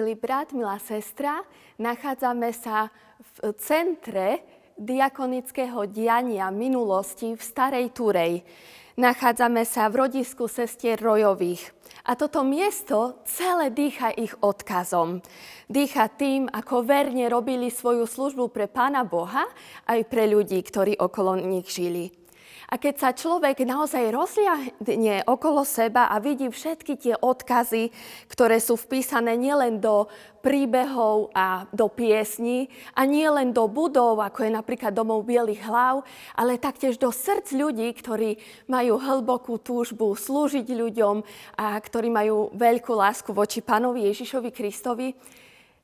Milý brat, milá sestra, nachádzame sa v centre diakonického diania minulosti v Starej Turej. Nachádzame sa v rodisku sestier Rojových. A toto miesto celé dýcha ich odkazom. Dýcha tým, ako verne robili svoju službu pre Pána Boha aj pre ľudí, ktorí okolo nich žili. A keď sa človek naozaj rozliahne okolo seba a vidí všetky tie odkazy, ktoré sú vpísané nielen do príbehov a do piesní a nie len do budov, ako je napríklad domov Bielých hlav, ale taktiež do srdc ľudí, ktorí majú hlbokú túžbu slúžiť ľuďom a ktorí majú veľkú lásku voči Pánovi Ježišovi Kristovi,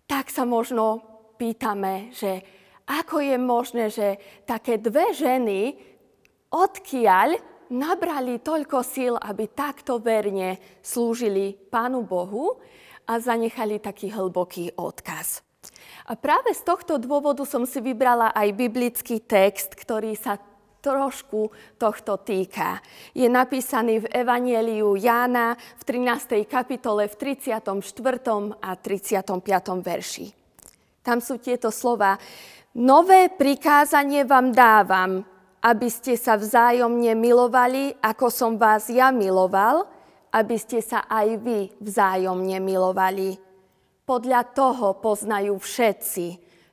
tak sa možno pýtame, že ako je možné, že také dve ženy, odkiaľ nabrali toľko síl, aby takto verne slúžili Pánu Bohu a zanechali taký hlboký odkaz. A práve z tohto dôvodu som si vybrala aj biblický text, ktorý sa trošku tohto týka. Je napísaný v Evanieliu Jána v 13. kapitole v 34. a 35. verši. Tam sú tieto slova. Nové prikázanie vám dávam, aby ste sa vzájomne milovali, ako som vás ja miloval, aby ste sa aj vy vzájomne milovali. Podľa toho poznajú všetci,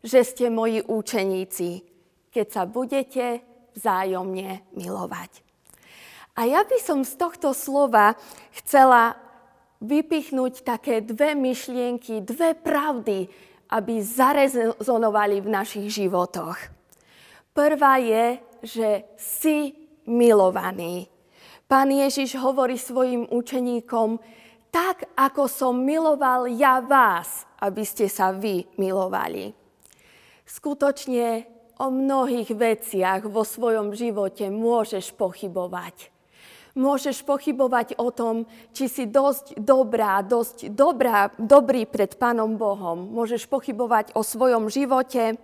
že ste moji účeníci, keď sa budete vzájomne milovať. A ja by som z tohto slova chcela vypichnúť také dve myšlienky, dve pravdy, aby zarezonovali v našich životoch. Prvá je, že si milovaný. Pán Ježiš hovorí svojim učeníkom, tak ako som miloval ja vás, aby ste sa vy milovali. Skutočne o mnohých veciach vo svojom živote môžeš pochybovať. Môžeš pochybovať o tom, či si dosť dobrá, dosť dobrá, dobrý pred Pánom Bohom. Môžeš pochybovať o svojom živote,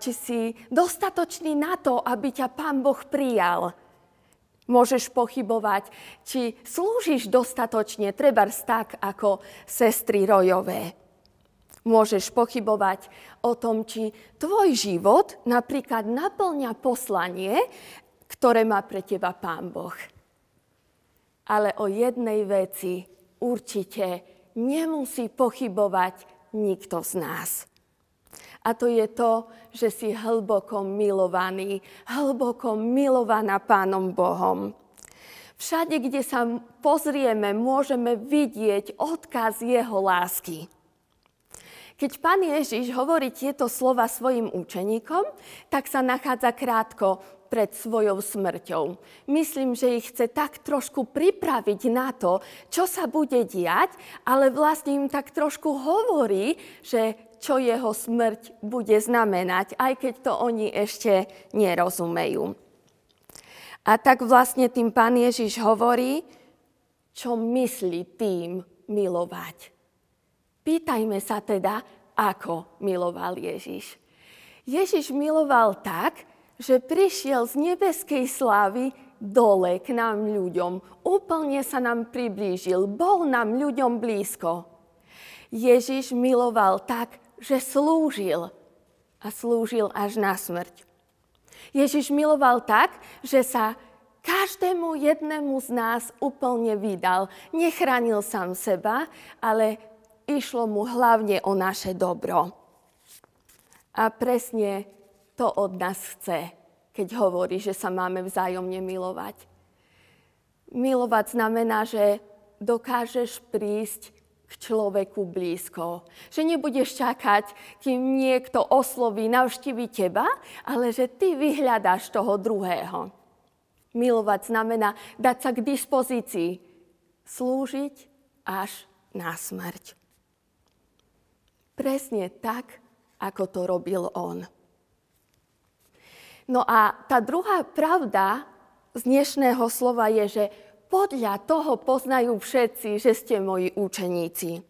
či si dostatočný na to, aby ťa Pán Boh prijal. Môžeš pochybovať, či slúžiš dostatočne, trebárs tak ako sestry Rojové. Môžeš pochybovať o tom, či tvoj život napríklad naplňa poslanie, ktoré má pre teba Pán Boh. Ale o jednej veci určite nemusí pochybovať nikto z nás. A to je to, že si hlboko milovaný, hlboko milovaná Pánom Bohom. Všade, kde sa pozrieme, môžeme vidieť odkaz Jeho lásky. Keď pán Ježiš hovorí tieto slova svojim učeníkom, tak sa nachádza krátko pred svojou smrťou. Myslím, že ich chce tak trošku pripraviť na to, čo sa bude diať, ale vlastne im tak trošku hovorí, že čo jeho smrť bude znamenať, aj keď to oni ešte nerozumejú. A tak vlastne tým pán Ježiš hovorí, čo myslí tým milovať. Pýtajme sa teda, ako miloval Ježiš. Ježiš miloval tak, že prišiel z nebeskej slávy dole k nám ľuďom. Úplne sa nám priblížil, bol nám ľuďom blízko. Ježiš miloval tak, že slúžil a slúžil až na smrť. Ježiš miloval tak, že sa každému jednému z nás úplne vydal. Nechránil sám seba, ale išlo mu hlavne o naše dobro. A presne to od nás chce, keď hovorí, že sa máme vzájomne milovať. Milovať znamená, že dokážeš prísť k človeku blízko. Že nebudeš čakať, kým niekto osloví, navštívi teba, ale že ty vyhľadáš toho druhého. Milovať znamená dať sa k dispozícii, slúžiť až na smrť. Presne tak, ako to robil on. No a tá druhá pravda z dnešného slova je, že podľa toho poznajú všetci, že ste moji učeníci.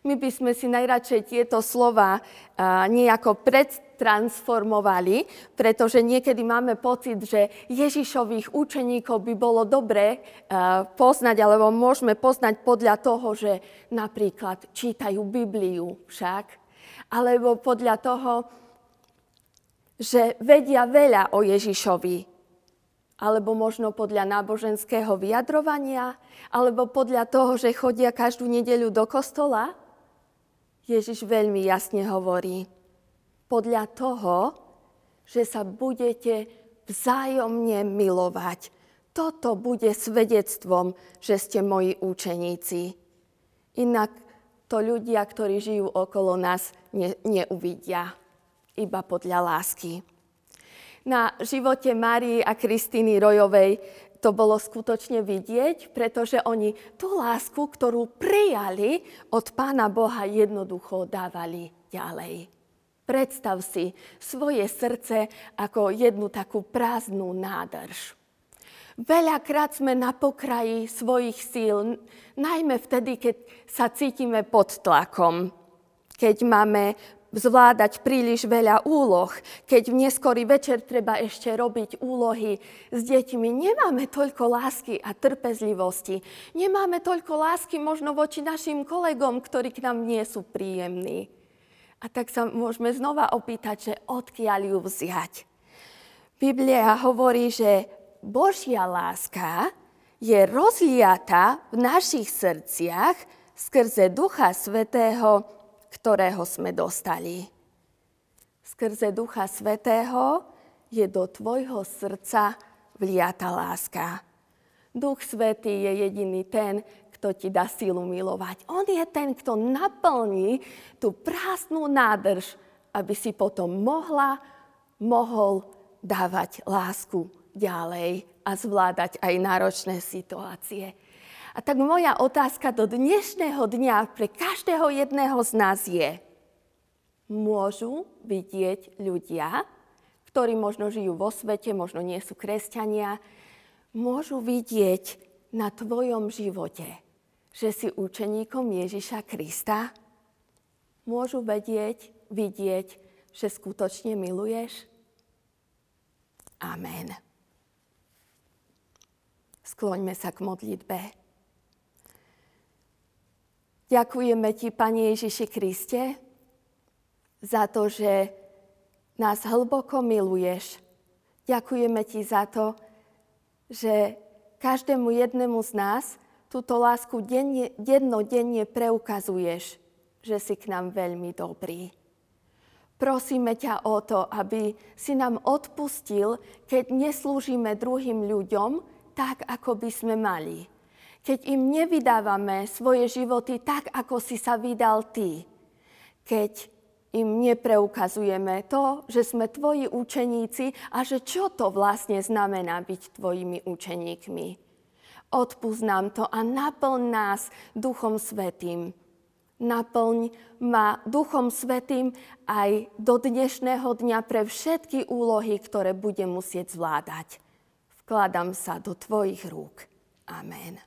My by sme si najradšej tieto slova nejako transformovali, pretože niekedy máme pocit, že Ježišových učeníkov by bolo dobre poznať, alebo môžeme poznať podľa toho, že napríklad čítajú Bibliu však, alebo podľa toho, že vedia veľa o Ježišovi, alebo možno podľa náboženského vyjadrovania, alebo podľa toho, že chodia každú nedeľu do kostola. Ježiš veľmi jasne hovorí, podľa toho, že sa budete vzájomne milovať. Toto bude svedectvom, že ste moji účeníci. Inak to ľudia, ktorí žijú okolo nás, ne, neuvidia. Iba podľa lásky. Na živote Márii a Kristýny Rojovej to bolo skutočne vidieť, pretože oni tú lásku, ktorú prijali od Pána Boha, jednoducho dávali ďalej. Predstav si svoje srdce ako jednu takú prázdnu nádrž. Veľakrát sme na pokraji svojich síl, najmä vtedy, keď sa cítime pod tlakom, keď máme zvládať príliš veľa úloh, keď v neskorý večer treba ešte robiť úlohy s deťmi. Nemáme toľko lásky a trpezlivosti. Nemáme toľko lásky možno voči našim kolegom, ktorí k nám nie sú príjemní. A tak sa môžeme znova opýtať, že odkiaľ ju vziať. Biblia hovorí, že Božia láska je rozliata v našich srdciach skrze Ducha Svetého, ktorého sme dostali. Skrze Ducha Svetého je do tvojho srdca vliata láska. Duch Svetý je jediný ten, kto ti dá silu milovať. On je ten, kto naplní tú prázdnu nádrž, aby si potom mohla, mohol dávať lásku ďalej a zvládať aj náročné situácie. A tak moja otázka do dnešného dňa pre každého jedného z nás je, môžu vidieť ľudia, ktorí možno žijú vo svete, možno nie sú kresťania, môžu vidieť na tvojom živote, že si učeníkom Ježiša Krista? Môžu vedieť, vidieť, že skutočne miluješ? Amen. Skloňme sa k modlitbe. Ďakujeme Ti, Pane Ježiši Kriste, za to, že nás hlboko miluješ. Ďakujeme Ti za to, že každému jednému z nás túto lásku denne, dennodenne preukazuješ, že si k nám veľmi dobrý. Prosíme ťa o to, aby si nám odpustil, keď neslúžime druhým ľuďom tak, ako by sme mali. Keď im nevydávame svoje životy tak, ako si sa vydal ty. Keď im nepreukazujeme to, že sme tvoji učeníci a že čo to vlastne znamená byť tvojimi učeníkmi. Odpúsť nám to a naplň nás Duchom Svetým. Naplň ma Duchom Svetým aj do dnešného dňa pre všetky úlohy, ktoré budem musieť zvládať. Vkladám sa do Tvojich rúk. Amen.